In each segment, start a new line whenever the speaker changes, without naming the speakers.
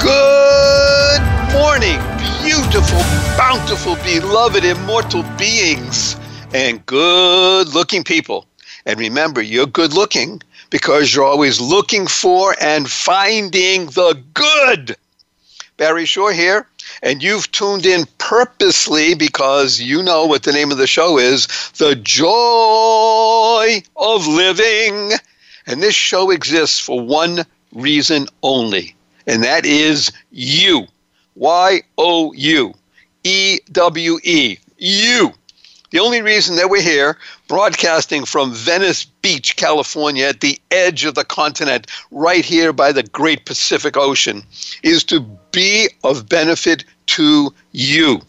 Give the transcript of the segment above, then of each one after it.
Good morning, beautiful, bountiful, beloved, immortal beings, and good looking people. And remember, you're good looking because you're always looking for and finding the good. Barry Shore here, and you've tuned in purposely because you know what the name of the show is The Joy of Living. And this show exists for one reason only, and that is you. Y O U E W E. You. The only reason that we're here, broadcasting from Venice Beach, California, at the edge of the continent, right here by the great Pacific Ocean, is to be of benefit to you.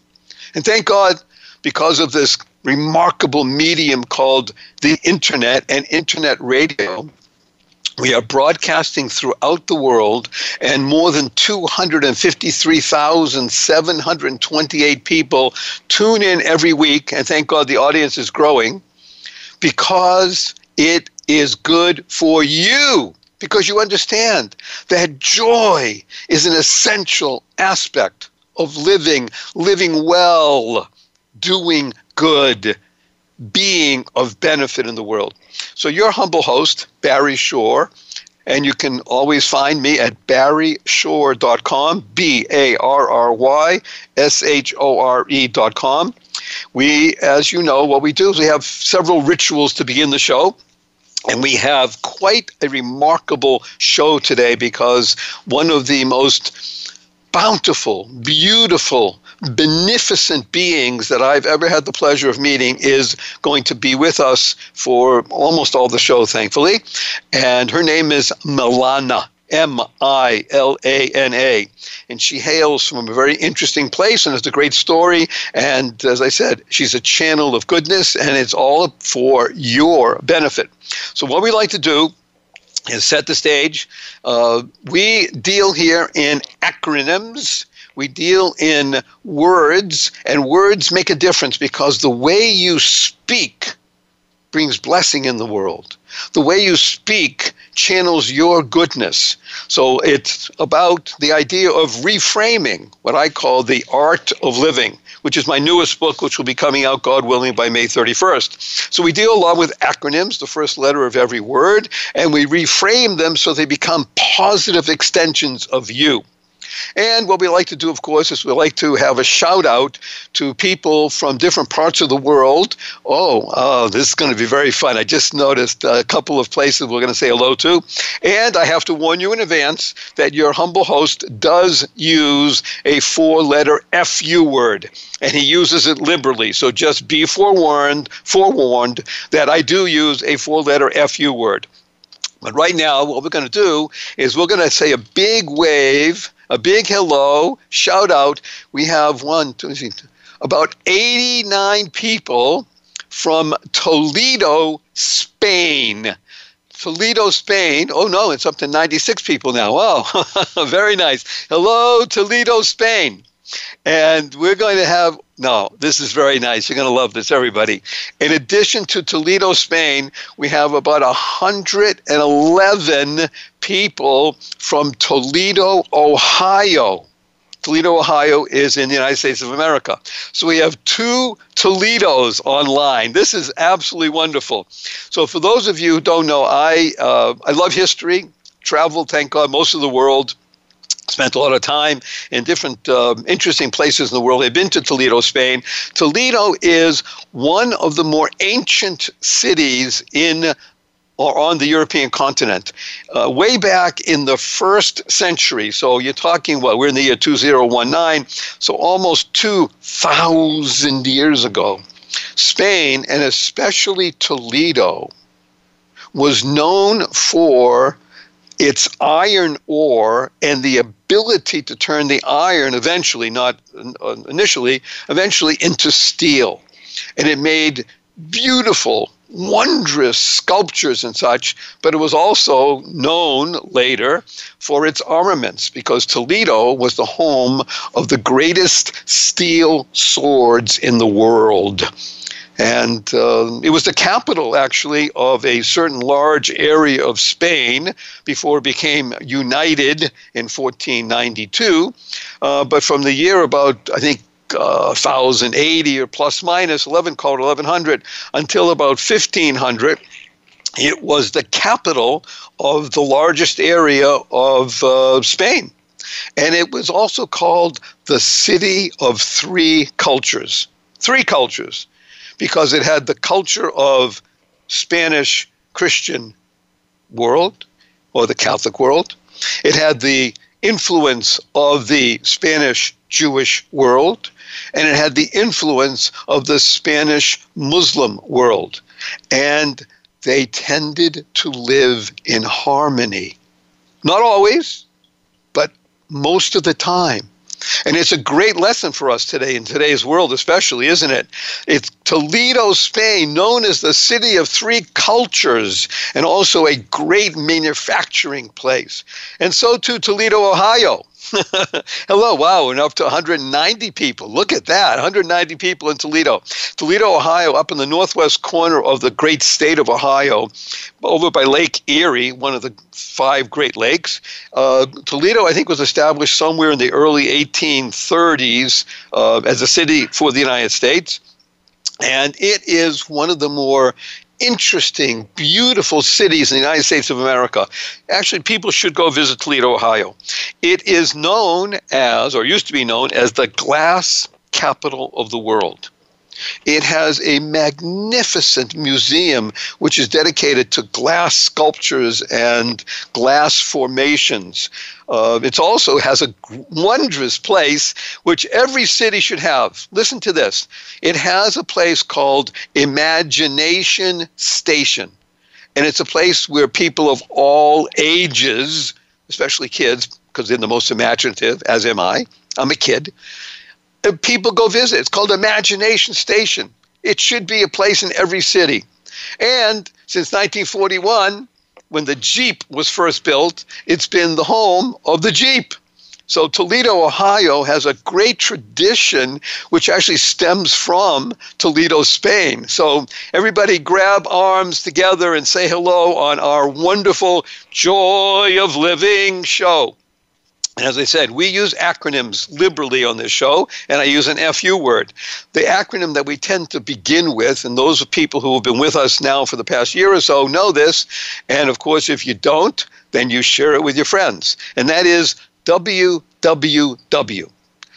And thank God, because of this remarkable medium called the internet and internet radio, we are broadcasting throughout the world, and more than 253,728 people tune in every week. And thank God the audience is growing because it is good for you. Because you understand that joy is an essential aspect of living, living well, doing good, being of benefit in the world. So, your humble host, Barry Shore, and you can always find me at barryshore.com, B A R R Y S H O R E.com. We, as you know, what we do is we have several rituals to begin the show. And we have quite a remarkable show today because one of the most bountiful, beautiful, beneficent beings that I've ever had the pleasure of meeting is going to be with us for almost all the show, thankfully. And her name is Milana. M I L A N A. And she hails from a very interesting place and has a great story. And as I said, she's a channel of goodness and it's all for your benefit. So, what we like to do is set the stage. Uh, we deal here in acronyms. We deal in words, and words make a difference because the way you speak brings blessing in the world. The way you speak channels your goodness. So it's about the idea of reframing what I call the art of living, which is my newest book, which will be coming out, God willing, by May 31st. So we deal a lot with acronyms, the first letter of every word, and we reframe them so they become positive extensions of you. And what we like to do, of course, is we like to have a shout out to people from different parts of the world. Oh, oh this is going to be very fun. I just noticed a couple of places we're going to say hello to. And I have to warn you in advance that your humble host does use a four letter FU word, and he uses it liberally. So just be forewarned, forewarned that I do use a four letter FU word. But right now, what we're going to do is we're going to say a big wave a big hello, shout out. We have one, two, three, about 89 people from Toledo, Spain. Toledo, Spain. Oh no, it's up to 96 people now. Oh, very nice. Hello, Toledo, Spain. And we're going to have, no, this is very nice. You're going to love this, everybody. In addition to Toledo, Spain, we have about 111 people from Toledo, Ohio. Toledo, Ohio is in the United States of America. So we have two Toledos online. This is absolutely wonderful. So for those of you who don't know, I uh, I love history, traveled, thank God, most of the world spent a lot of time in different uh, interesting places in the world. I've been to Toledo, Spain. Toledo is one of the more ancient cities in or on the European continent. Uh, way back in the first century, so you're talking, well, we're in the year 2019, so almost 2,000 years ago, Spain, and especially Toledo, was known for its iron ore and the ability to turn the iron eventually, not initially, eventually into steel. And it made beautiful, wondrous sculptures and such, but it was also known later for its armaments because Toledo was the home of the greatest steel swords in the world. And uh, it was the capital, actually, of a certain large area of Spain before it became united in 1492. Uh, but from the year about, I think, uh, 1080 or plus minus 11 called 1100 until about 1500 it was the capital of the largest area of uh, Spain. And it was also called the city of three cultures. Three cultures because it had the culture of Spanish Christian world or the Catholic world. It had the influence of the Spanish Jewish world, and it had the influence of the Spanish Muslim world. And they tended to live in harmony. Not always, but most of the time. And it's a great lesson for us today, in today's world especially, isn't it? It's Toledo, Spain, known as the city of three cultures, and also a great manufacturing place. And so too, Toledo, Ohio Hello, wow, we're up to 190 people. Look at that, 190 people in Toledo. Toledo, Ohio, up in the northwest corner of the great state of Ohio, over by Lake Erie, one of the five Great Lakes. Uh, Toledo, I think, was established somewhere in the early 1830s uh, as a city for the United States. And it is one of the more interesting, beautiful cities in the United States of America. Actually, people should go visit Toledo, Ohio. It is known as, or used to be known as, the glass capital of the world. It has a magnificent museum which is dedicated to glass sculptures and glass formations. Uh, it also has a wondrous place which every city should have. Listen to this it has a place called Imagination Station. And it's a place where people of all ages, especially kids, because they're the most imaginative, as am I, I'm a kid, people go visit. It's called Imagination Station. It should be a place in every city. And since 1941, when the Jeep was first built, it's been the home of the Jeep. So Toledo, Ohio has a great tradition which actually stems from Toledo, Spain. So everybody grab arms together and say hello on our wonderful Joy of Living show. And as I said, we use acronyms liberally on this show, and I use an FU word. The acronym that we tend to begin with, and those people who have been with us now for the past year or so know this, and of course, if you don't, then you share it with your friends. And that is WWW.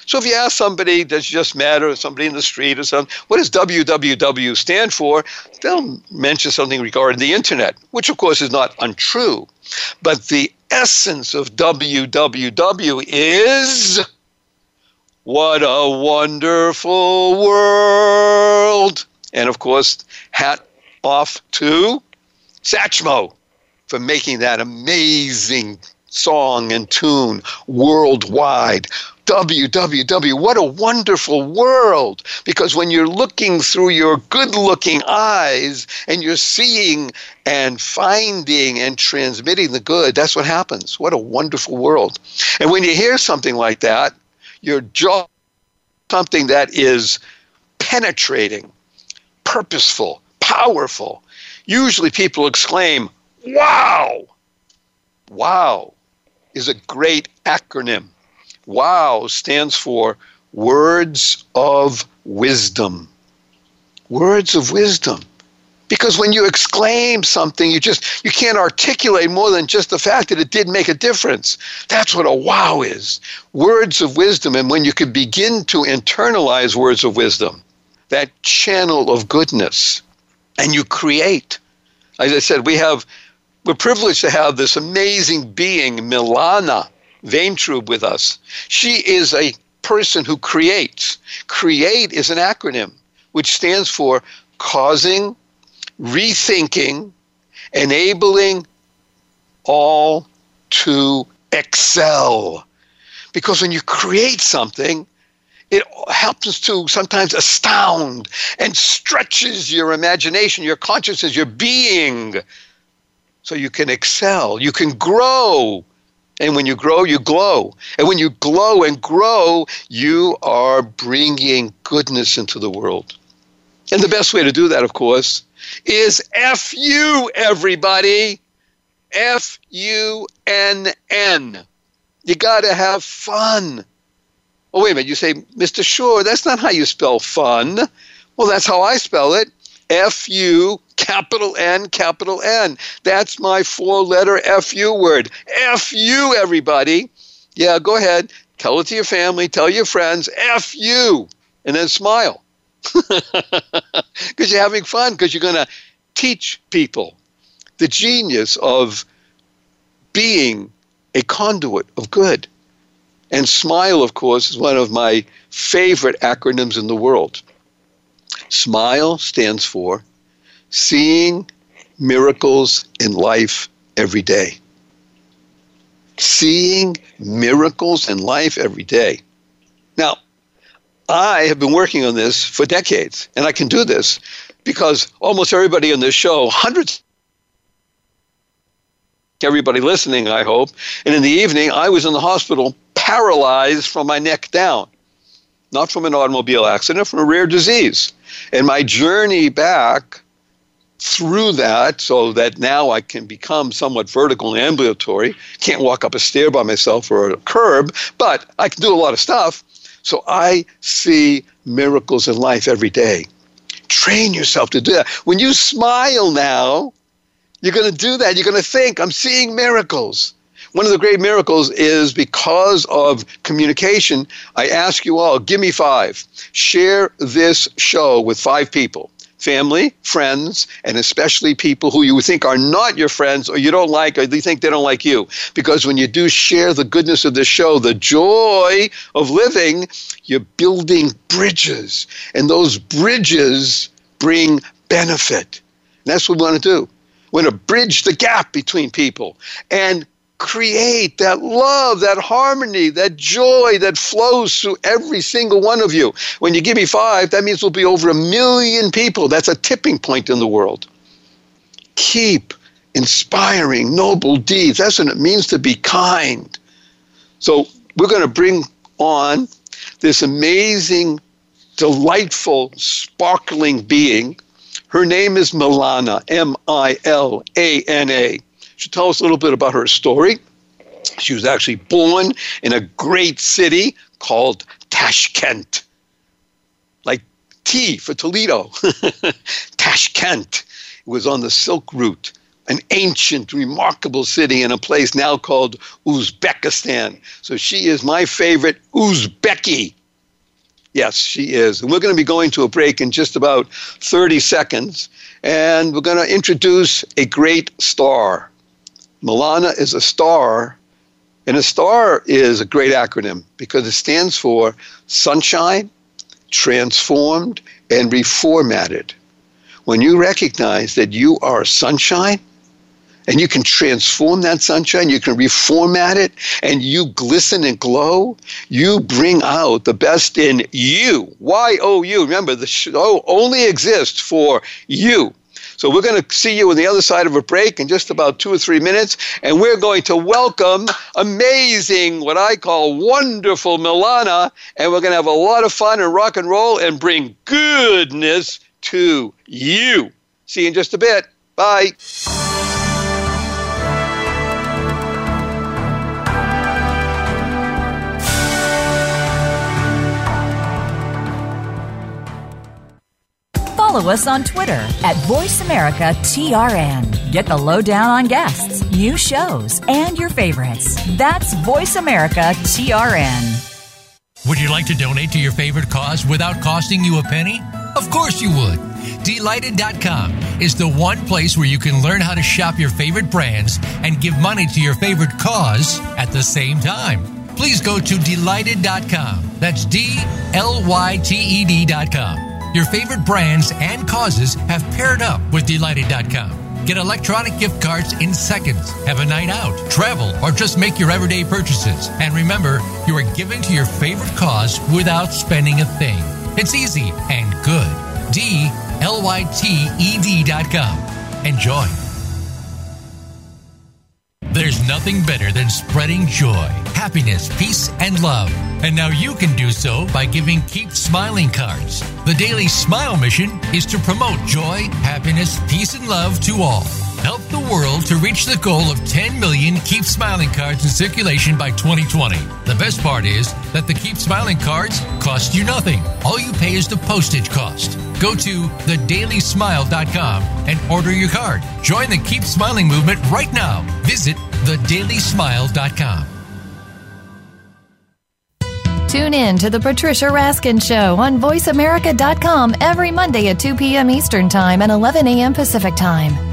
So if you ask somebody, it just matter, somebody in the street or something, what does WWW stand for? They'll mention something regarding the internet, which of course is not untrue. But the essence of WWW is what a wonderful world. And of course, hat off to Satchmo for making that amazing song and tune worldwide. WWW, what a wonderful world. Because when you're looking through your good looking eyes and you're seeing and finding and transmitting the good, that's what happens. What a wonderful world. And when you hear something like that, your jaw, something that is penetrating, purposeful, powerful. Usually people exclaim, wow! Wow is a great acronym WOW stands for Words of Wisdom. Words of Wisdom. Because when you exclaim something, you just you can't articulate more than just the fact that it did make a difference. That's what a wow is. Words of wisdom. And when you can begin to internalize words of wisdom, that channel of goodness, and you create. As I said, we have we're privileged to have this amazing being, Milana, Vayntrub with us. She is a person who creates. Create is an acronym which stands for causing, rethinking, enabling all to excel. Because when you create something, it happens to sometimes astound and stretches your imagination, your consciousness, your being. So you can excel, you can grow. And when you grow, you glow. And when you glow and grow, you are bringing goodness into the world. And the best way to do that, of course, is F U, everybody. F U N N. You got to have fun. Oh, wait a minute. You say, Mr. Shore, that's not how you spell fun. Well, that's how I spell it. F U capital N capital N. That's my four letter F U word. F U, everybody. Yeah, go ahead. Tell it to your family, tell your friends, FU, and then smile. Because you're having fun, because you're going to teach people the genius of being a conduit of good. And SMILE, of course, is one of my favorite acronyms in the world. SMILE stands for Seeing Miracles in Life Every Day. Seeing miracles in life every day. Now, I have been working on this for decades, and I can do this because almost everybody on this show, hundreds everybody listening, I hope. And in the evening, I was in the hospital paralyzed from my neck down, not from an automobile accident, from a rare disease. And my journey back through that, so that now I can become somewhat vertical and ambulatory, can't walk up a stair by myself or a curb, but I can do a lot of stuff. So I see miracles in life every day. Train yourself to do that. When you smile now, you're going to do that. You're going to think, I'm seeing miracles. One of the great miracles is because of communication. I ask you all, give me five. Share this show with five people family, friends, and especially people who you think are not your friends or you don't like or you think they don't like you. Because when you do share the goodness of the show, the joy of living, you're building bridges. And those bridges bring benefit. And that's what we want to do. We want to bridge the gap between people and create that love, that harmony, that joy that flows through every single one of you. When you give me five, that means we'll be over a million people. That's a tipping point in the world. Keep inspiring noble deeds. That's what it means to be kind. So we're going to bring on this amazing, delightful, sparkling being. Her name is Milana, M I L A N A. Tell us a little bit about her story. She was actually born in a great city called Tashkent, like T for Toledo. Tashkent. It was on the Silk Route, an ancient, remarkable city in a place now called Uzbekistan. So she is my favorite Uzbeki. Yes, she is. And we're going to be going to a break in just about 30 seconds. And we're going to introduce a great star. Milana is a star, and a star is a great acronym because it stands for sunshine, transformed, and reformatted. When you recognize that you are sunshine, and you can transform that sunshine, you can reformat it, and you glisten and glow. You bring out the best in you. Y O U. Remember, the show only exists for you. So we're going to see you on the other side of a break in just about two or three minutes, and we're going to welcome amazing, what I call wonderful Milana, and we're going to have a lot of fun and rock and roll and bring goodness to you. See you in just a bit. Bye.
Follow us on Twitter at VoiceAmericaTRN. Get the lowdown on guests, new shows, and your favorites. That's VoiceAmericaTRN.
Would you like to donate to your favorite cause without costing you a penny? Of course you would. Dlyted.com is the one place where you can learn how to shop your favorite brands and give money to your favorite cause at the same time. Please go to dlyted.com. That's D L Y T E D.com your favorite brands and causes have paired up with Dlyted.com. Get electronic gift cards in seconds. Have a night out, travel, or just make your everyday purchases. And remember, you are giving to your favorite cause without spending a thing. It's easy and good. D L Y T E D dot com. Enjoy. There's nothing better than spreading joy, happiness, peace, and love. And now you can do so by giving Keep Smiling cards. The Daily Smile mission is to promote joy, happiness, peace, and love to all. Help the world to reach the goal of 10 million Keep Smiling cards in circulation by 2020. The best part is that the Keep Smiling cards cost you nothing. All you pay is the postage cost. Go to thedailysmile.com and order your card. Join the Keep Smiling movement right now. Visit thedailysmile.com.
Tune in to the Patricia Raskin Show on VoiceAmerica.com every Monday at 2 p.m. Eastern Time and 11 a.m. Pacific Time.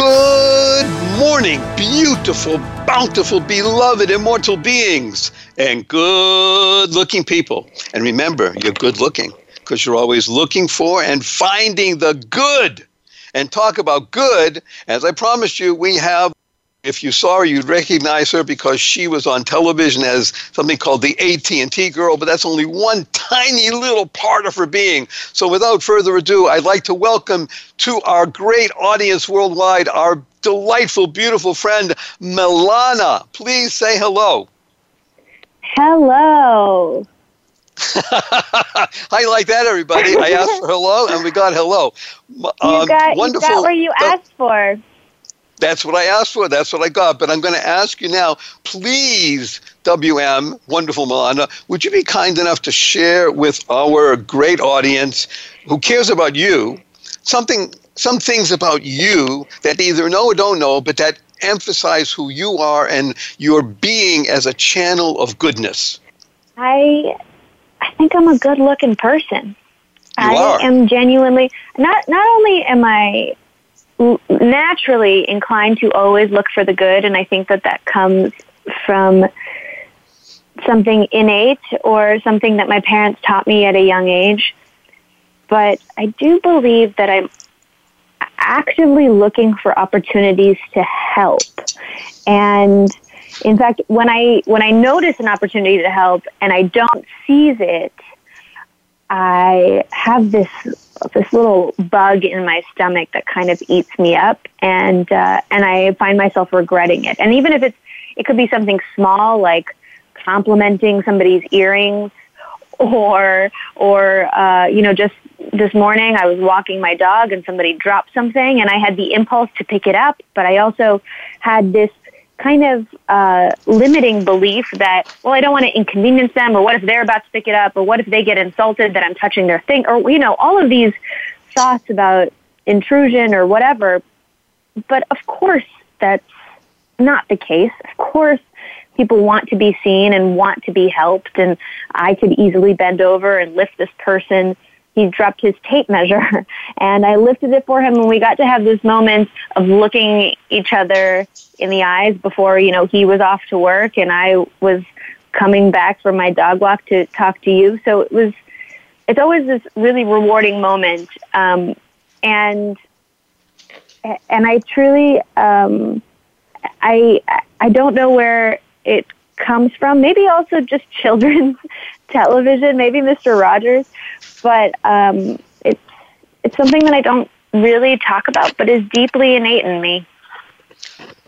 Good morning, beautiful, bountiful, beloved, immortal beings, and good looking people. And remember, you're good looking because you're always looking for and finding the good. And talk about good, as I promised you, we have if you saw her, you'd recognize her because she was on television as something called the AT&T girl, but that's only one tiny little part of her being. So without further ado, I'd like to welcome to our great audience worldwide our delightful, beautiful friend, Milana. Please say hello.
Hello.
I like that, everybody. I asked for hello, and we got hello.
Um, you, got, wonderful. you got what you asked for.
That's what I asked for. That's what I got. But I'm going to ask you now, please, WM, wonderful Milana, would you be kind enough to share with our great audience who cares about you something, some things about you that they either know or don't know, but that emphasize who you are and your being as a channel of goodness?
I, I think I'm a good-looking person.
You
I
are.
am genuinely not. Not only am I naturally inclined to always look for the good, and I think that that comes from something innate or something that my parents taught me at a young age. But I do believe that I'm actively looking for opportunities to help. And in fact, when I when I notice an opportunity to help and I don't seize it, I have this this little bug in my stomach that kind of eats me up, and uh, and I find myself regretting it. And even if it's it could be something small like complimenting somebody's earrings, or or uh, you know just this morning I was walking my dog and somebody dropped something and I had the impulse to pick it up, but I also had this kind of uh, limiting belief that, well, I don't want to inconvenience them, or what if they're about to pick it up, or what if they get insulted that I'm touching their thing, or, you know, all of these thoughts about intrusion or whatever. But of course, that's not the case. Of course, people want to be seen and want to be helped, and I could easily bend over and lift this person he dropped his tape measure and I lifted it for him and we got to have this moment of looking each other in the eyes before, you know, he was off to work and I was coming back from my dog walk to talk to you. So it was, it's always this really rewarding moment. Um, and, and I truly, um, I, I don't know where it comes from. Maybe also just children's television, maybe Mr. Rogers, but um, it's it's something that I don't really talk about, but is deeply innate in me.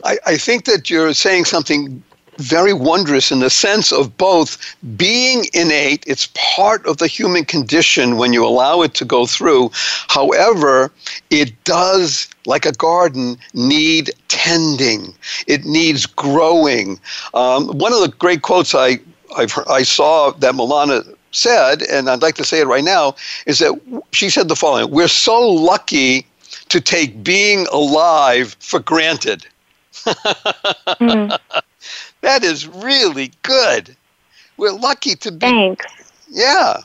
I, I think that you're saying something very wondrous in the sense of both being innate, it's part of the human condition when you allow it to go through. However, it does, like a garden, need tending, it needs growing. Um, one of the great quotes I, I've, I saw that Milana said, and I'd like to say it right now, is that she said the following We're so lucky to take being alive for granted. mm. That is really good. We're lucky to be.
Thanks.
Yeah.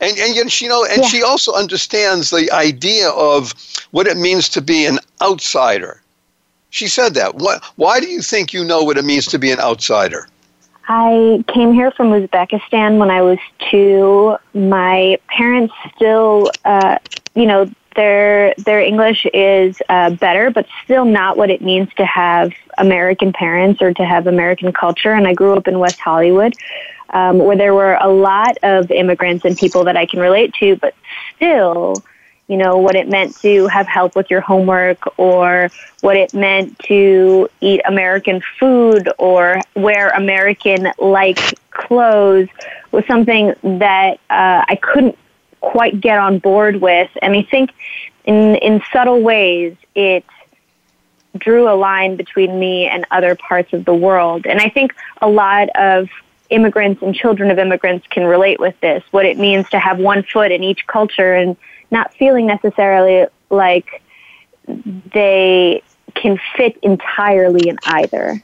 And, and you know, and yeah. she also understands the idea of what it means to be an outsider. She said that. What, why do you think you know what it means to be an outsider?
I came here from Uzbekistan when I was two. My parents still, uh, you know, their their English is uh, better, but still not what it means to have American parents or to have American culture. And I grew up in West Hollywood, um, where there were a lot of immigrants and people that I can relate to, but still, you know, what it meant to have help with your homework or what it meant to eat American food or wear American like clothes was something that uh, I couldn't quite get on board with. And I think in, in subtle ways, it drew a line between me and other parts of the world. And I think a lot of immigrants and children of immigrants can relate with this, what it means to have one foot in each culture and not feeling necessarily like they can fit entirely in either.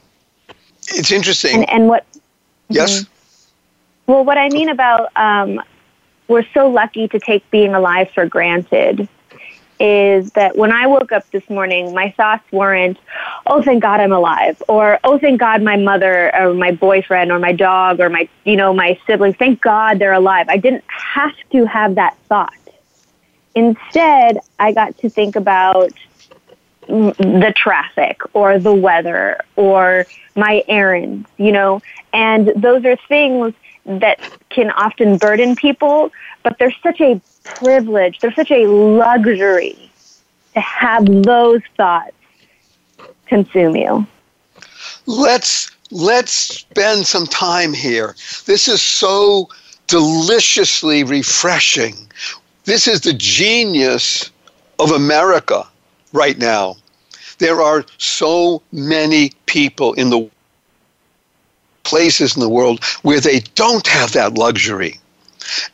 It's interesting.
And, and what?
Yes. Mm-hmm.
Well, what I mean about um, we're so lucky to take being alive for granted is that when I woke up this morning, my thoughts weren't, oh, thank God I'm alive, or oh, thank God my mother or my boyfriend or my dog or my, you know, my siblings, thank God they're alive. I didn't have to have that thought. Instead, I got to think about the traffic or the weather or my errands, you know, and those are things that can often burden people, but they're such a privilege, they're such a luxury to have those thoughts consume you.
Let's let's spend some time here. This is so deliciously refreshing. This is the genius of America right now. There are so many people in the places in the world where they don't have that luxury.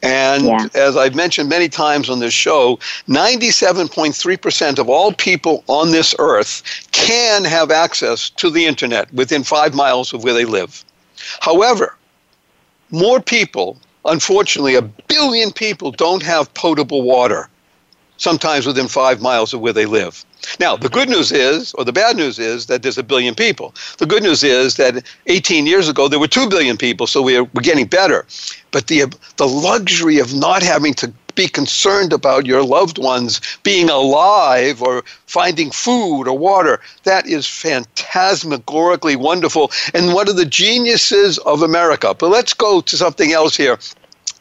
And yeah. as I've mentioned many times on this show, 97.3% of all people on this earth can have access to the internet within five miles of where they live. However, more people, unfortunately, a billion people don't have potable water, sometimes within five miles of where they live. Now, the good news is, or the bad news is, that there's a billion people. The good news is that 18 years ago there were 2 billion people, so we're, we're getting better. But the, the luxury of not having to be concerned about your loved ones being alive or finding food or water. That is phantasmagorically wonderful and one of the geniuses of America. But let's go to something else here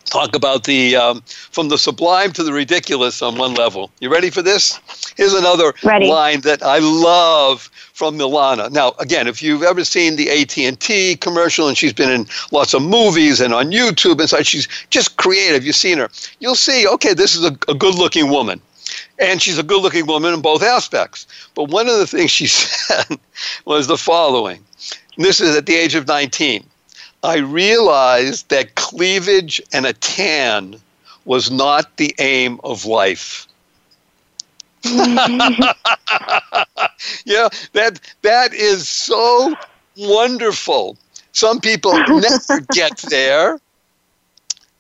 talk about the um, from the sublime to the ridiculous on one level. You ready for this? Here's another
ready.
line that I love from Milana. Now, again, if you've ever seen the AT&T commercial and she's been in lots of movies and on YouTube and such, she's just creative. You've seen her. You'll see, okay, this is a, a good-looking woman. And she's a good-looking woman in both aspects. But one of the things she said was the following. This is at the age of 19. I realized that cleavage and a tan was not the aim of life. yeah, that that is so wonderful. Some people never get there.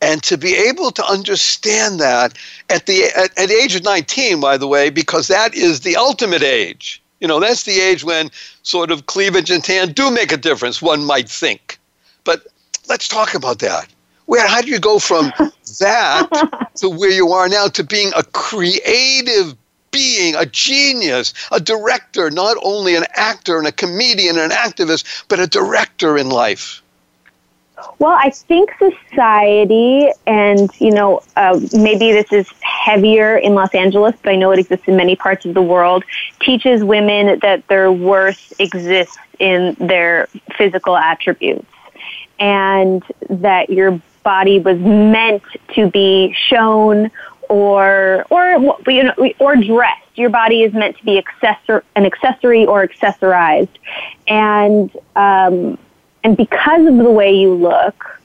And to be able to understand that at the at, at the age of 19, by the way, because that is the ultimate age. You know, that's the age when sort of cleavage and tan do make a difference, one might think. Let's talk about that. Where how do you go from that to where you are now to being a creative being, a genius, a director, not only an actor and a comedian and an activist, but a director in life?
Well, I think society, and you know, uh, maybe this is heavier in Los Angeles, but I know it exists in many parts of the world, teaches women that their worth exists in their physical attributes, and that your body was meant to be shown or or you know or dressed. Your body is meant to be accessor- an accessory or accessorized, and um, and because of the way you look,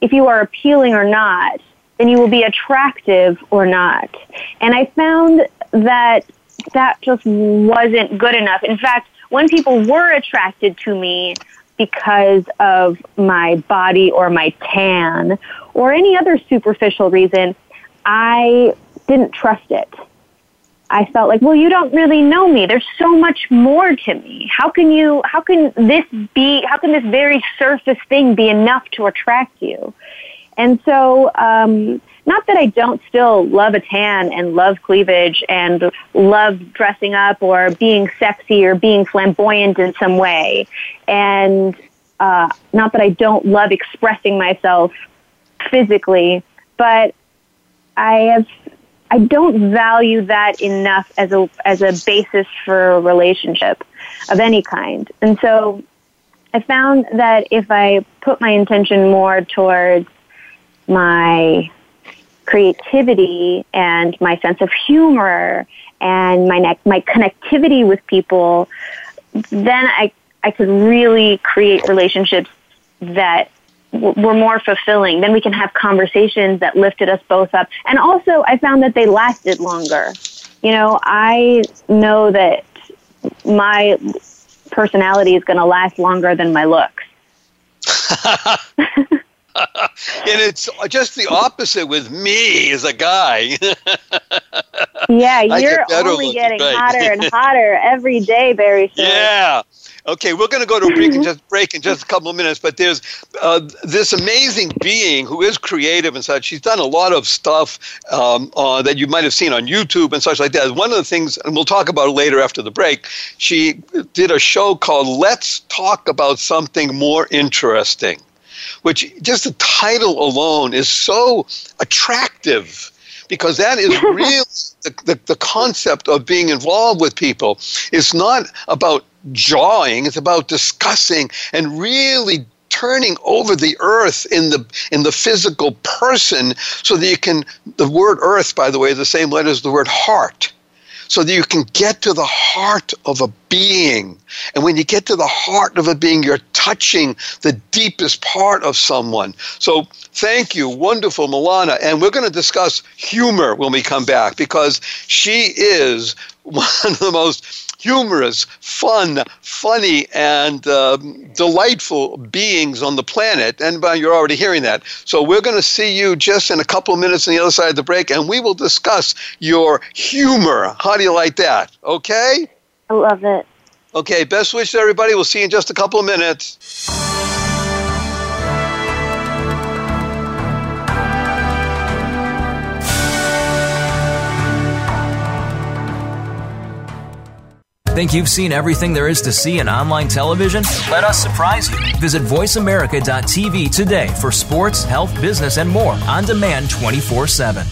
if you are appealing or not, then you will be attractive or not. And I found that that just wasn't good enough. In fact, when people were attracted to me because of my body or my tan or any other superficial reason, I didn't trust it. I felt like, well, you don't really know me. There's so much more to me. How can you, how can this be, how can this very surface thing be enough to attract you? And so, um, not that I don't still love a tan and love cleavage and love dressing up or being sexy or being flamboyant in some way. And, uh, not that I don't love expressing myself physically, but I have I don't value that enough as a as a basis for a relationship of any kind. And so I found that if I put my intention more towards my creativity and my sense of humor and my ne- my connectivity with people, then I I could really create relationships that were more fulfilling. Then we can have conversations that lifted us both up. And also, I found that they lasted longer. You know, I know that my personality is going to last longer than my looks.
and it's just the opposite with me as a guy.
yeah, you're only getting hotter and hotter every day, Barry.
Yeah. Okay, we're going to go to a break in just break in just a couple of minutes. But there's uh, this amazing being who is creative and such. She's done a lot of stuff um, uh, that you might have seen on YouTube and such like that. One of the things, and we'll talk about it later after the break. She did a show called "Let's Talk About Something More Interesting," which just the title alone is so attractive because that is really the, the, the, concept of being involved with people. It's not about jawing, it's about discussing and really turning over the earth in the in the physical person so that you can the word earth by the way is the same letter as the word heart so that you can get to the heart of a being. And when you get to the heart of a being, you're touching the deepest part of someone. So thank you, wonderful Milana. And we're going to discuss humor when we come back because she is one of the most humorous, fun, funny, and um, delightful beings on the planet. And uh, you're already hearing that. So we're going to see you just in a couple of minutes on the other side of the break, and we will discuss your humor. How do you like that? Okay?
I love it.
Okay, best wishes, everybody. We'll see you in just a couple of minutes.
Think you've seen everything there is to see in online television? Let us surprise you. Visit VoiceAmerica.tv today for sports, health, business, and more on demand 24 7.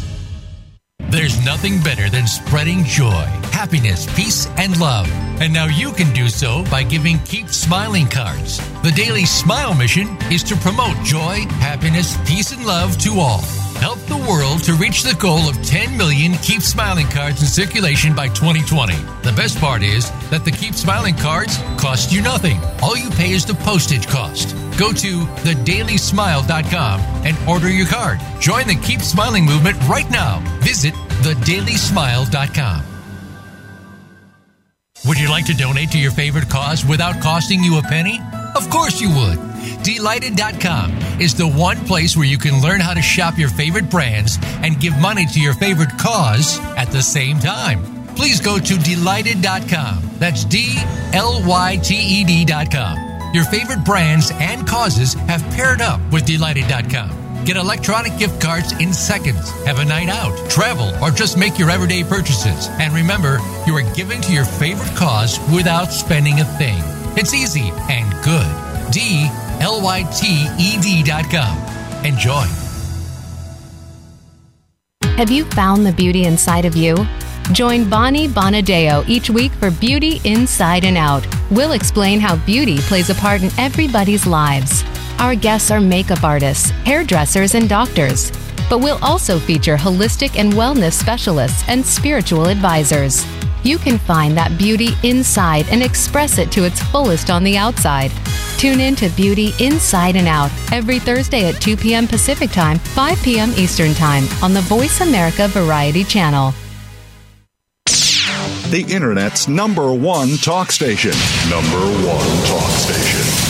There's nothing better than spreading joy, happiness, peace, and love. And now you can do so by giving Keep Smiling cards. The Daily Smile mission is to promote joy, happiness, peace, and love to all help the world to reach the goal of 10 million Keep Smiling cards in circulation by 2020. The best part is that the Keep Smiling cards cost you nothing. All you pay is the postage cost. Go to thedailysmile.com and order your card. Join the Keep Smiling movement right now. Visit thedailysmile.com. Would you like to donate to your favorite cause without costing you a penny? Of course you would. Dlyted.com is the one place where you can learn how to shop your favorite brands and give money to your favorite cause at the same time. Please go to Dlyted.com. That's D L Y T E D.com. Your favorite brands and causes have paired up with Dlyted.com. Get electronic gift cards in seconds. Have a night out, travel, or just make your everyday purchases. And remember, you are giving to your favorite cause without spending a thing. It's easy and good. D L-Y-T-E-D dot com. Enjoy.
Have you found the beauty inside of you? Join Bonnie Bonadeo each week for Beauty Inside and Out. We'll explain how beauty plays a part in everybody's lives. Our guests are makeup artists, hairdressers, and doctors. But we'll also feature holistic and wellness specialists and spiritual advisors. You can find that beauty inside and express it to its fullest on the outside. Tune in to Beauty Inside and Out every Thursday at 2 p.m. Pacific Time, 5 p.m. Eastern Time on the Voice America Variety Channel.
The Internet's number one talk station. Number one talk station.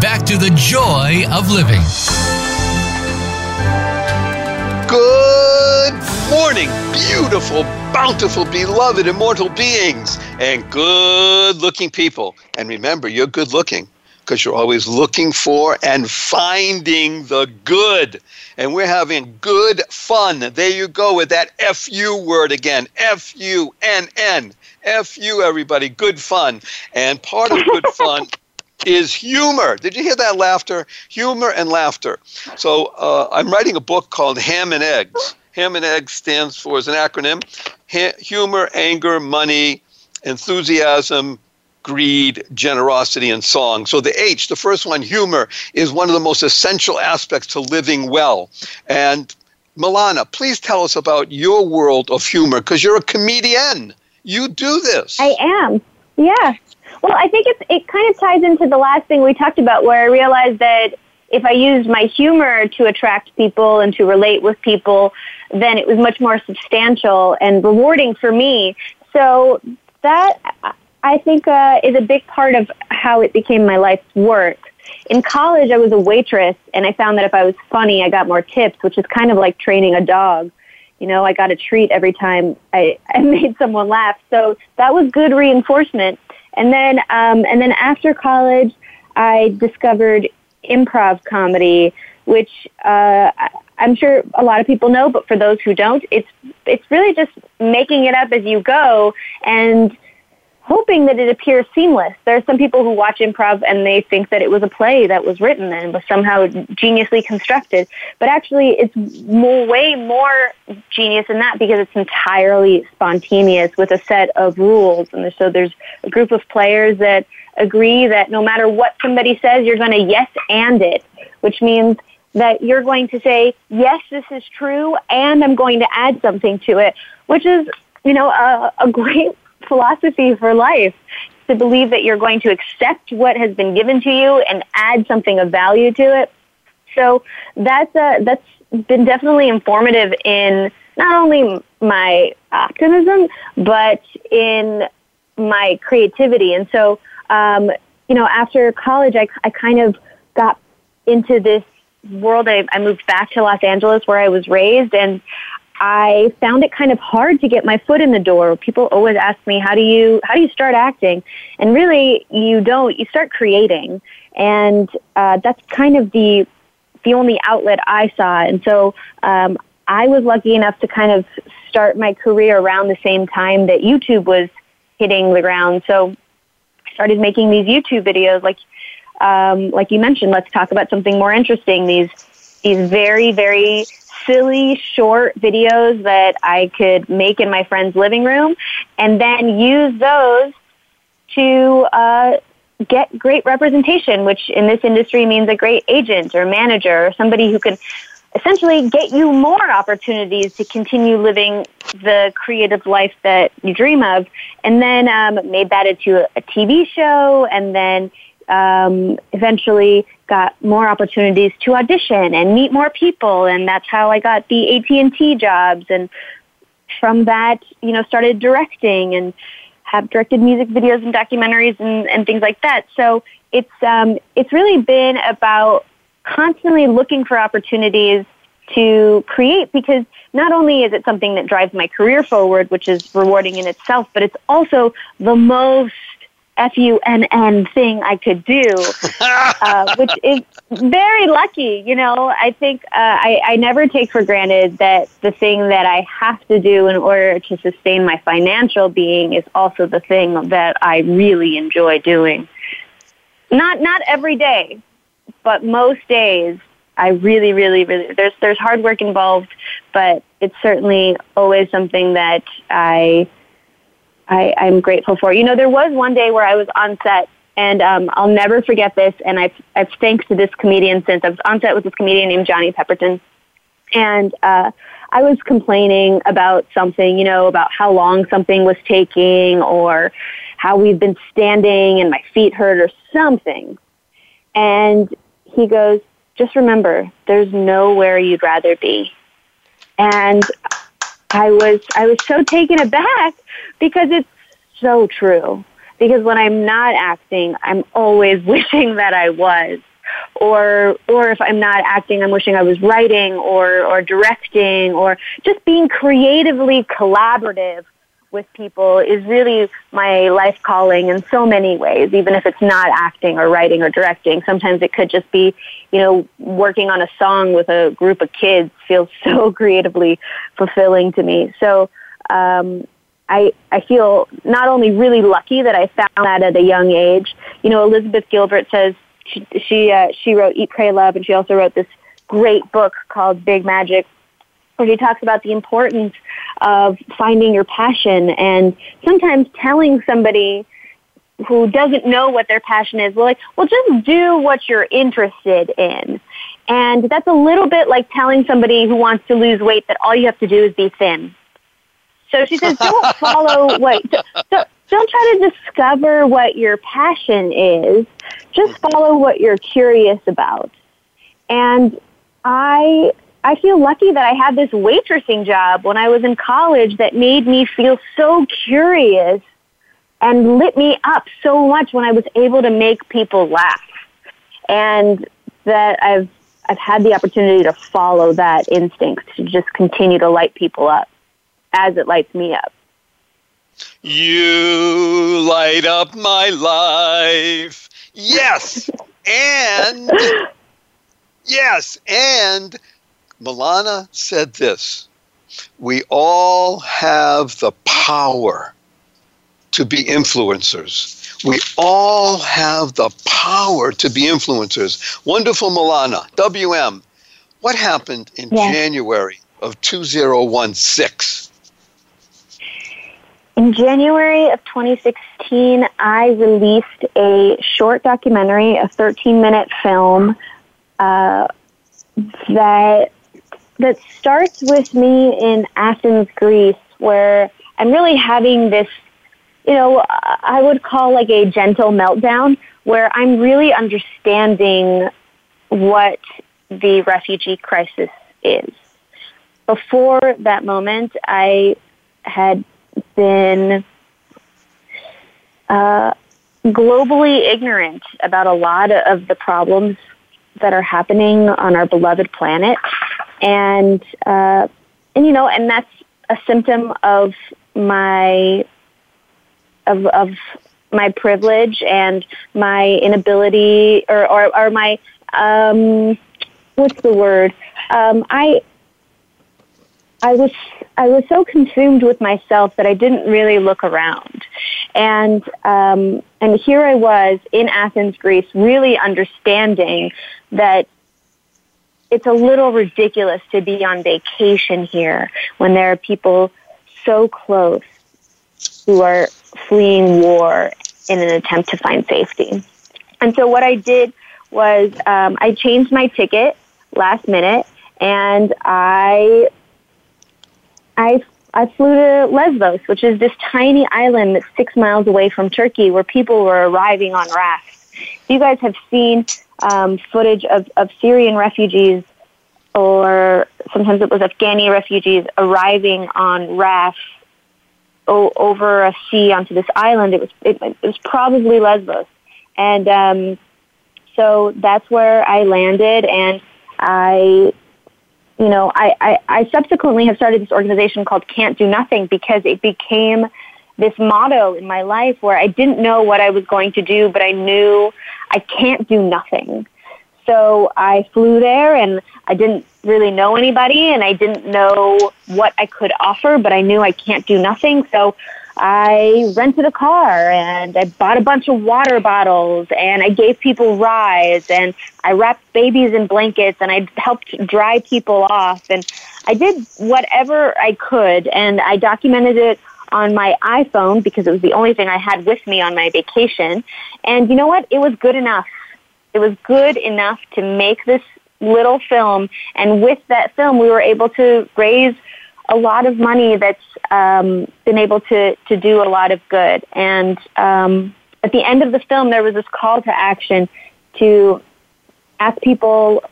back to The Joy of Living.
Good morning, beautiful, bountiful, beloved, immortal beings, and good looking people. And remember, you're good looking because you're always looking for and finding the good. And we're having good fun. There you go with that FU word again F U N N. F U, everybody. Good fun. And part of good fun is humor. Did you hear that laughter? Humor and laughter. So uh, I'm writing a book called Ham and Eggs. Ham and Eggs stands for, as an acronym, ha- humor, anger, money, enthusiasm, greed, generosity, and song. So the H, the first one, humor, is one of the most essential aspects to living well. And Milana, please tell us about your world of humor because you're a comedian. You do this.
I am. Yeah. Well, I think it's, it kind of ties into the last thing we talked about, where I realized that if I used my humor to attract people and to relate with people, then it was much more substantial and rewarding for me. So that I think uh, is a big part of how it became my life's work. In college, I was a waitress, and I found that if I was funny, I got more tips, which is kind of like training a dog. You know, I got a treat every time I, I made someone laugh. So that was good reinforcement. And then, um, and then after college, I discovered improv comedy, which uh, I'm sure a lot of people know, but for those who don't, it's it's really just making it up as you go. And hoping that it appears seamless. There are some people who watch improv and they think that it was a play that was written and was somehow geniusly constructed, but actually it's more, way more genius than that because it's entirely spontaneous with a set of rules. And so there's a group of players that agree that no matter what somebody says, you're going to yes and it, which means that you're going to say, yes, this is true, and I'm going to add something to it, which is, you know, a, a great philosophy for life to believe that you're going to accept what has been given to you and add something of value to it. So that's a, that's been definitely informative in not only my optimism, but in my creativity. And so, um, you know, after college, I, I kind of got into this world. I, I moved back to Los Angeles where I was raised and I found it kind of hard to get my foot in the door. People always ask me, "How do you how do you start acting?" And really, you don't. You start creating, and uh, that's kind of the the only outlet I saw. And so um, I was lucky enough to kind of start my career around the same time that YouTube was hitting the ground. So I started making these YouTube videos, like um, like you mentioned. Let's talk about something more interesting. These these very very silly short videos that I could make in my friend's living room and then use those to uh, get great representation, which in this industry means a great agent or manager or somebody who can essentially get you more opportunities to continue living the creative life that you dream of. And then um, made that into a, a TV show and then um, eventually got more opportunities to audition and meet more people, and that's how I got the AT and T jobs. And from that, you know, started directing and have directed music videos and documentaries and, and things like that. So it's um, it's really been about constantly looking for opportunities to create because not only is it something that drives my career forward, which is rewarding in itself, but it's also the most F-U-N-N thing I could do, uh, which is very lucky. You know, I think uh, I, I never take for granted that the thing that I have to do in order to sustain my financial being is also the thing that I really enjoy doing. Not not every day, but most days I really, really, really there's there's hard work involved, but it's certainly always something that I I, I'm grateful for. You know, there was one day where I was on set, and um, I'll never forget this. And I've, I've thanks to this comedian since I was on set with this comedian named Johnny Pemberton, and uh, I was complaining about something, you know, about how long something was taking, or how we've been standing and my feet hurt, or something. And he goes, "Just remember, there's nowhere you'd rather be." And I was I was so taken aback because it's so true. Because when I'm not acting, I'm always wishing that I was. Or or if I'm not acting, I'm wishing I was writing or or directing or just being creatively collaborative with people is really my life calling in so many ways, even if it's not acting or writing or directing. Sometimes it could just be, you know, working on a song with a group of kids feels so creatively fulfilling to me. So, um, I, I feel not only really lucky that I found that at a young age. You know, Elizabeth Gilbert says she she, uh, she wrote Eat, Pray, Love, and she also wrote this great book called Big Magic where he talks about the importance of finding your passion and sometimes telling somebody who doesn't know what their passion is, well, like, well, just do what you're interested in. And that's a little bit like telling somebody who wants to lose weight that all you have to do is be thin. So she says, don't follow what, don't, don't try to discover what your passion is. Just follow what you're curious about. And I I feel lucky that I had this waitressing job when I was in college that made me feel so curious and lit me up so much when I was able to make people laugh. And that I've I've had the opportunity to follow that instinct to just continue to light people up as it lights me up.
You light up my life. Yes. And yes, and Milana said this We all have the power to be influencers. We all have the power to be influencers. Wonderful Milana, WM, what happened in yes. January of 2016?
In January of 2016, I released a short documentary, a 13 minute film uh, that that starts with me in Athens, Greece, where I'm really having this, you know, I would call like a gentle meltdown, where I'm really understanding what the refugee crisis is. Before that moment, I had been uh, globally ignorant about a lot of the problems that are happening on our beloved planet and uh, and you know, and that's a symptom of my of of my privilege and my inability or or, or my um, what's the word? Um, I I was I was so consumed with myself that I didn't really look around, and um, and here I was in Athens, Greece, really understanding that it's a little ridiculous to be on vacation here when there are people so close who are fleeing war in an attempt to find safety. And so what I did was um, I changed my ticket last minute and I I I flew to Lesbos, which is this tiny island that's six miles away from Turkey, where people were arriving on rafts. You guys have seen um, footage of, of Syrian refugees or sometimes it was Afghani refugees arriving on rafts o- over a sea onto this island. It was it, it was probably Lesbos, and um, so that's where I landed, and I, you know, I, I, I subsequently have started this organization called Can't Do Nothing because it became this motto in my life where I didn't know what I was going to do, but I knew I can't do nothing. So I flew there and I didn't really know anybody and I didn't know what I could offer, but I knew I can't do nothing. So I rented a car and I bought a bunch of water bottles and I gave people rides and I wrapped babies in blankets and I helped dry people off and I did whatever I could and I documented it on my iPhone because it was the only thing I had with me on my vacation. And you know what? It was good enough. It was good enough to make this little film. And with that film, we were able to raise a lot of money that's um, been able to, to do a lot of good. And um, at the end of the film, there was this call to action to ask people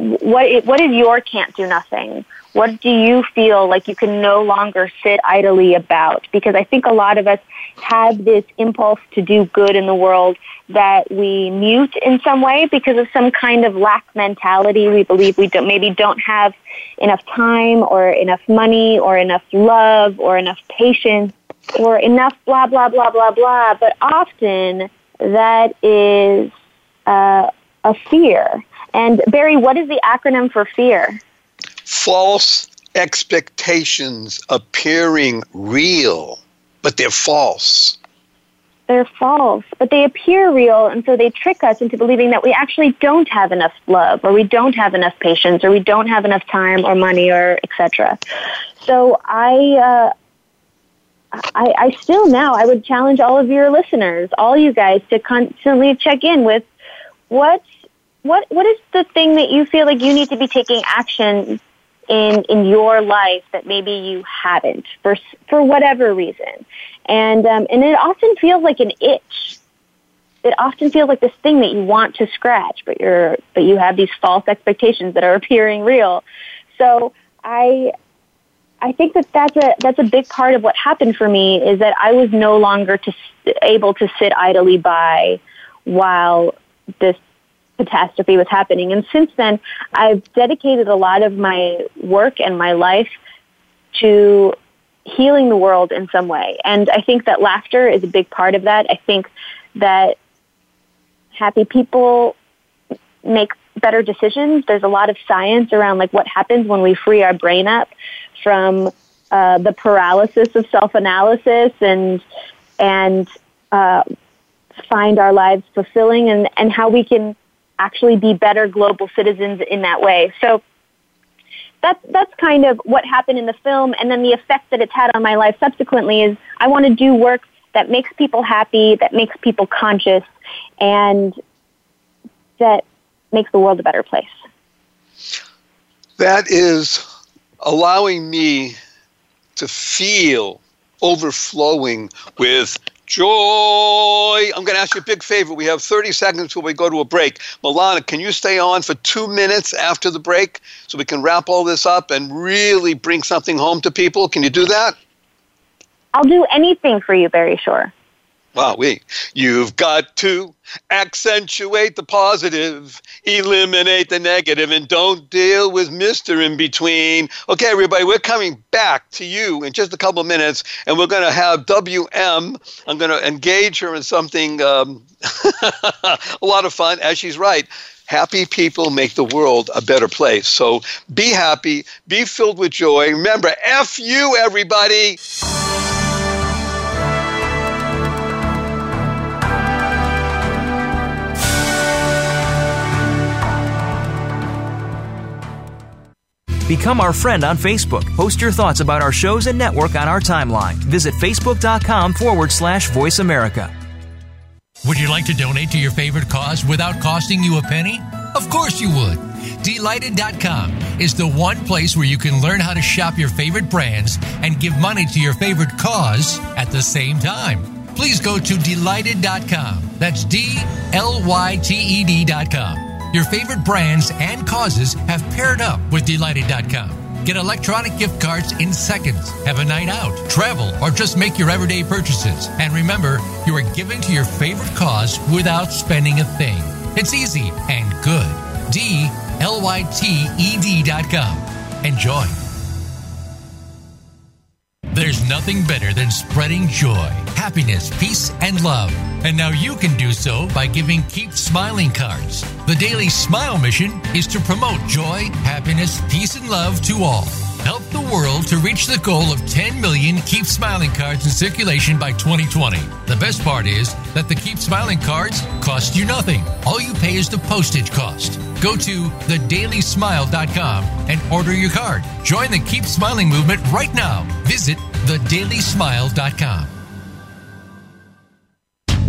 what what is your can't do nothing? What do you feel like you can no longer sit idly about? Because I think a lot of us have this impulse to do good in the world that we mute in some way because of some kind of lack mentality. We believe we don't, maybe don't have enough time or enough money or enough love or enough patience or enough blah, blah, blah, blah, blah. But often that is uh, a fear. And Barry, what is the acronym for fear?
false expectations appearing real, but they're false.
They're false, but they appear real, and so they trick us into believing that we actually don't have enough love, or we don't have enough patience, or we don't have enough time or money, or etc. So I, uh, I, I still now I would challenge all of your listeners, all you guys, to constantly check in with what what what is the thing that you feel like you need to be taking action in in your life that maybe you haven't for for whatever reason, and um, and it often feels like an itch. It often feels like this thing that you want to scratch, but you're but you have these false expectations that are appearing real. So I I think that that's a that's a big part of what happened for me is that I was no longer to able to sit idly by while this catastrophe was happening. And since then, I've dedicated a lot of my work and my life to healing the world in some way. And I think that laughter is a big part of that. I think that happy people make better decisions. There's a lot of science around like what happens when we free our brain up from uh, the paralysis of self-analysis and and uh, find our lives fulfilling and, and how we can actually be better global citizens in that way. So that's that's kind of what happened in the film, and then the effect that it's had on my life subsequently is I want to do work that makes people happy, that makes people conscious, and that makes the world a better place.
That is allowing me to feel overflowing with Joy, I'm going to ask you a big favor. We have 30 seconds before we go to a break. Milana, can you stay on for two minutes after the break so we can wrap all this up and really bring something home to people? Can you do that?
I'll do anything for you, Barry Shore.
Wow, we. You've got to accentuate the positive, eliminate the negative, and don't deal with Mr. In between. Okay, everybody, we're coming back to you in just a couple of minutes, and we're going to have WM. I'm going to engage her in something um, a lot of fun, as she's right. Happy people make the world a better place. So be happy, be filled with joy. Remember, F you, everybody.
Become our friend on Facebook. Post your thoughts about our shows and network on our timeline. Visit facebook.com forward slash voice America.
Would you like to donate to your favorite cause without costing you a penny? Of course you would. Dlyted.com is the one place where you can learn how to shop your favorite brands and give money to your favorite cause at the same time. Please go to dlyted.com. That's D L Y T E D.com. Your favorite brands and causes have paired up with Dlyted.com. Get electronic gift cards in seconds, have a night out, travel, or just make your everyday purchases. And remember, you are giving to your favorite cause without spending a thing. It's easy and good. D L Y T E D dot com. Enjoy. There's nothing better than spreading joy, happiness, peace, and love. And now you can do so by giving Keep Smiling cards. The Daily Smile mission is to promote joy, happiness, peace, and love to all. Help the world to reach the goal of 10 million Keep Smiling cards in circulation by 2020. The best part is that the Keep Smiling cards cost you nothing. All you pay is the postage cost. Go to thedailysmile.com and order your card. Join the Keep Smiling movement right now. Visit thedailysmile.com.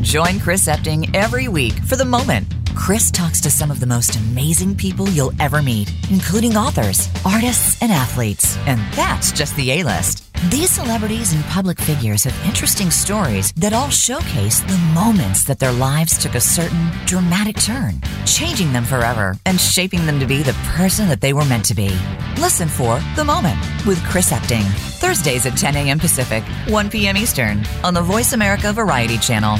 Join Chris Epting every week for The Moment. Chris talks to some of the most amazing people you'll ever meet, including authors, artists, and athletes. And that's just the A list. These celebrities and public figures have interesting stories that all showcase the moments that their lives took a certain dramatic turn, changing them forever and shaping them to be the person that they were meant to be. Listen for The Moment with Chris Epting. Thursdays at 10 a.m. Pacific, 1 p.m. Eastern on the Voice America Variety Channel.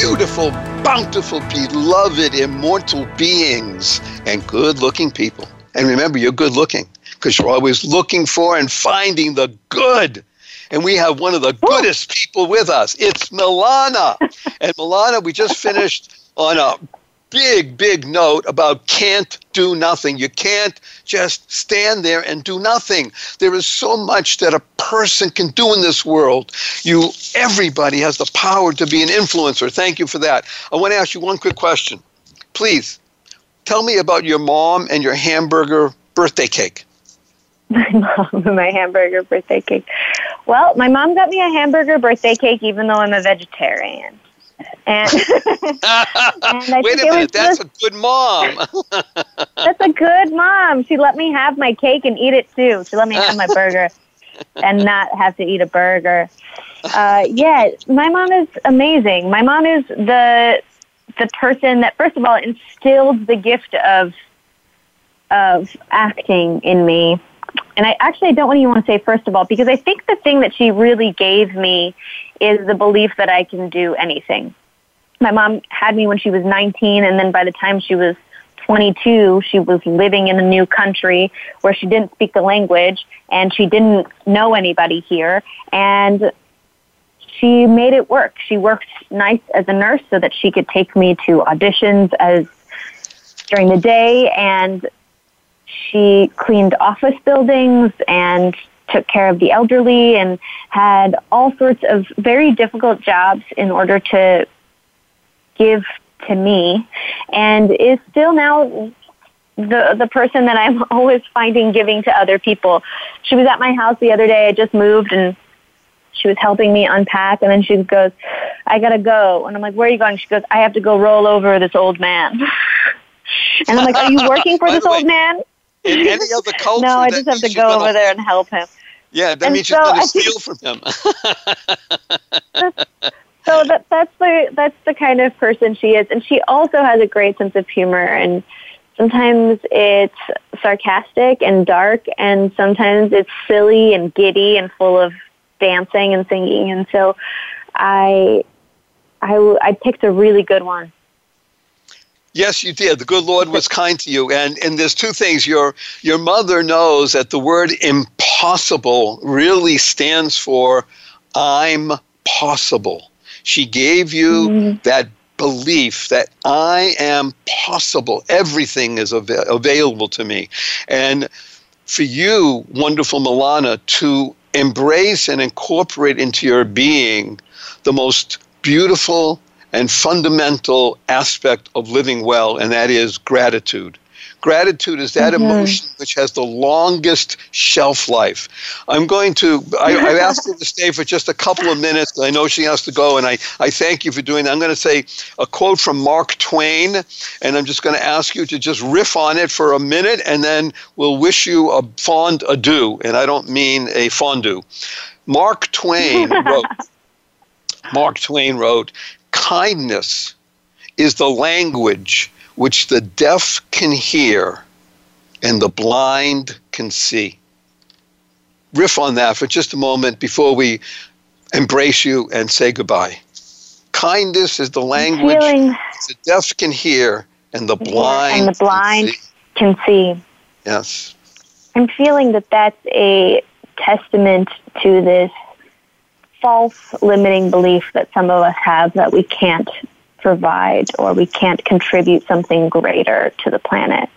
beautiful, bountiful, beloved, immortal beings, and good looking people. And remember, you're good looking because you're always looking for and finding the good. And we have one of the goodest people with us. It's Milana. and Milana, we just finished on a big, big note about can't do nothing. You can't just stand there and do nothing. There is so much that a person can do in this world. You, everybody has the power to be an influencer. Thank you for that. I want to ask you one quick question. Please tell me about your mom and your hamburger birthday cake.
my mom and my hamburger birthday cake. Well, my mom got me a hamburger birthday cake even though I'm a vegetarian. And, and I
Wait a minute, that's
just-
a good mom.
That's a good mom. She let me have my cake and eat it too. She let me have my burger and not have to eat a burger. Uh, yeah, my mom is amazing. My mom is the the person that first of all instilled the gift of of acting in me. And I actually don't even want to say first of all because I think the thing that she really gave me is the belief that I can do anything. My mom had me when she was 19 and then by the time she was 22, she was living in a new country where she didn't speak the language and she didn't know anybody here. And she made it work. She worked nice as a nurse so that she could take me to auditions as during the day and she cleaned office buildings and took care of the elderly and had all sorts of very difficult jobs in order to give to me and is still now the the person that I'm always finding giving to other people. She was at my house the other day. I just moved and she was helping me unpack and then she goes, I gotta go. And I'm like, Where are you going? She goes, I have to go roll over this old man. and I'm like, Are you working for this
way,
old man?
In any other culture,
no, I just have to go over there and help him.
Yeah, that
And
means
so
going to steal from him.
So that that's the that's the kind of person she is, and she also has a great sense of humor. And sometimes it's sarcastic and dark, and sometimes it's silly and giddy and full of dancing and singing. And so, I I I picked a really good one.
Yes, you did. The good Lord was kind to you, and and there's two things. Your your mother knows that the word impossible really stands for I'm possible. She gave you mm-hmm. that belief that I am possible. Everything is ava- available to me, and for you, wonderful Milana, to embrace and incorporate into your being the most beautiful and fundamental aspect of living well, and that is gratitude. Gratitude is that
Mm-hmm.
emotion which has the longest shelf life. I'm going to, I, I asked her to stay for just a couple of minutes. I know she has to go, and I, I thank you for doing that. I'm going to say a quote from Mark Twain, and I'm just going to ask you to just riff on it for a minute, and then we'll wish you a fond adieu. And I don't mean a fondue. Mark Twain wrote, Mark Twain wrote, kindness is the language which the deaf can hear and the blind can see. Riff on that for just a moment before we embrace you and say goodbye. Kindness is the language the deaf can hear and the blind
and the blind
can see.
can see.
Yes.
I'm feeling that that's a testament to this false limiting belief that some of us have that we can't provide or we can't contribute something greater to the planet.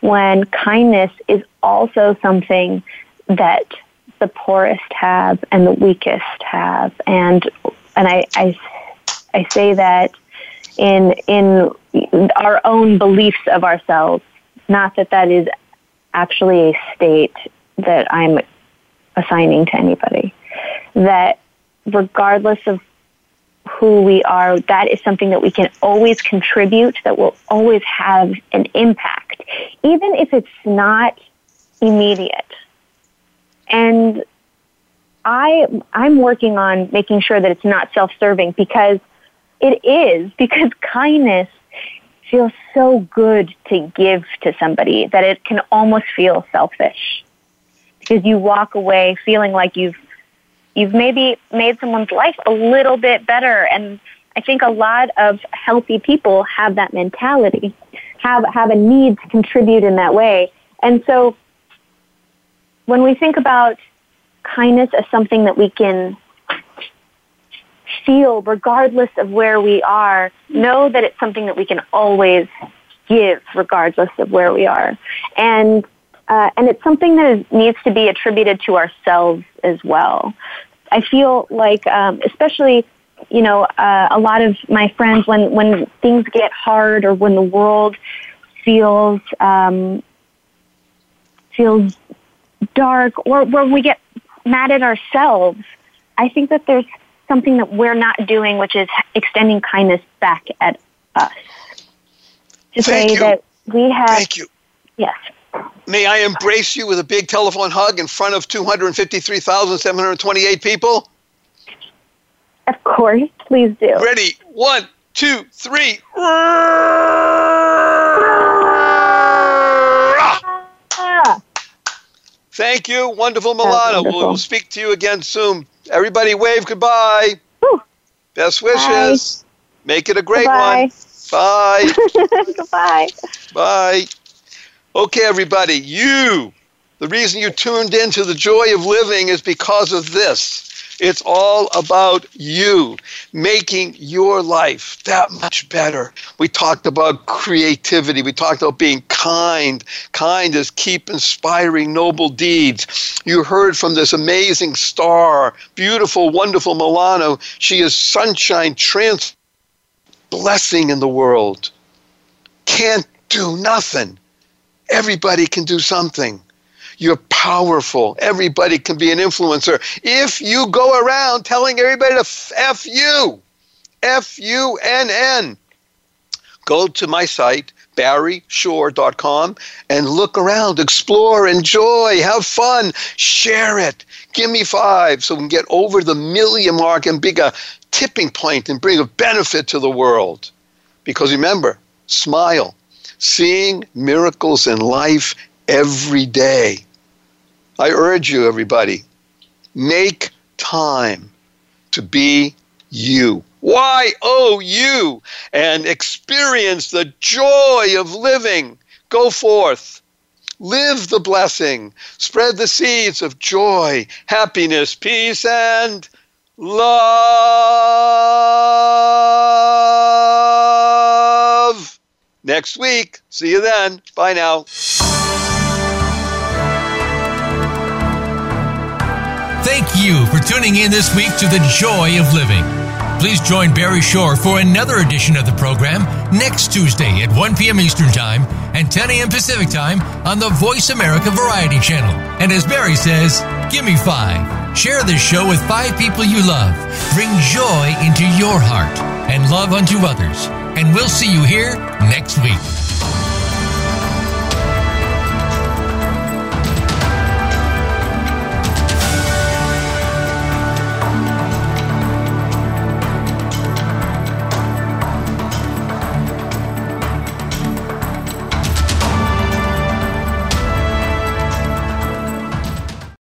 When kindness is also something that the poorest have and the weakest have. And and I, I, I say that in in our own beliefs of ourselves, not that that is actually a state that I'm assigning to anybody. That regardless of who we are, that is something that we can always contribute, that will always have an impact, even if it's not immediate. And I, I'm working on making sure that it's not self-serving because it is, because kindness feels so good to give to somebody that it can almost feel selfish because you walk away feeling like you've you've maybe made someone's life a little bit better and I think a lot of healthy people have that mentality have have a need to contribute in that way and so when we think about kindness as something that we can feel regardless of where we are, know that it's something that we can always give regardless of where we are. And uh, and it's something that is, needs to be attributed to ourselves as well. I feel like, um, especially, you know, uh, a lot of my friends, when, when things get hard or when the world feels um, feels dark, or when we get mad at ourselves, I think that there's something that we're not doing, which is extending kindness back at us. To
Thank
say
you.
that we have,
Thank you.
yes,
May I embrace you with a big telephone hug in front of 253,728 people?
of course, please do.
Ready? One, two, three. Thank you. Wonderful Milana.
wonderful.
We'll speak to you again soon. Everybody wave goodbye.
Whew.
Best wishes. Make it a great
Goodbye.
one. Bye.
Goodbye.
Bye. Okay, everybody, you, the reason you tuned into the joy of living is because of this. It's all about you making your life that much better. We talked about creativity. We talked about being kind. Kind is keep inspiring noble deeds. You heard from this amazing star, beautiful, wonderful Milana. She is sunshine, trans blessing in the world. Can't do nothing. Everybody can do something. You're powerful. Everybody can be an influencer. If you go around telling everybody to f, you, F U N N, go to my site, barryshore.com, and look around, explore, enjoy, have fun, share it. Give me five so we can get over the million mark and bring a tipping point and bring a benefit to the world. Because remember, smile, seeing miracles in life every day. I urge you, everybody, make time to be you. Why o Y O U and experience the joy of living. Go forth. Live the blessing. Spread the seeds of joy, happiness, peace, and love. Next week. See you then. Bye now.
Thank you for tuning in this week to The Joy of Living. Please join Barry Shore for another edition of the program next Tuesday at 1 p.m. Eastern Time and 10 a.m. Pacific Time on the Voice America Variety Channel. And as Barry says, give me five. Share this show with five people you love. Bring joy into your heart and love unto others. And we'll see you here next week.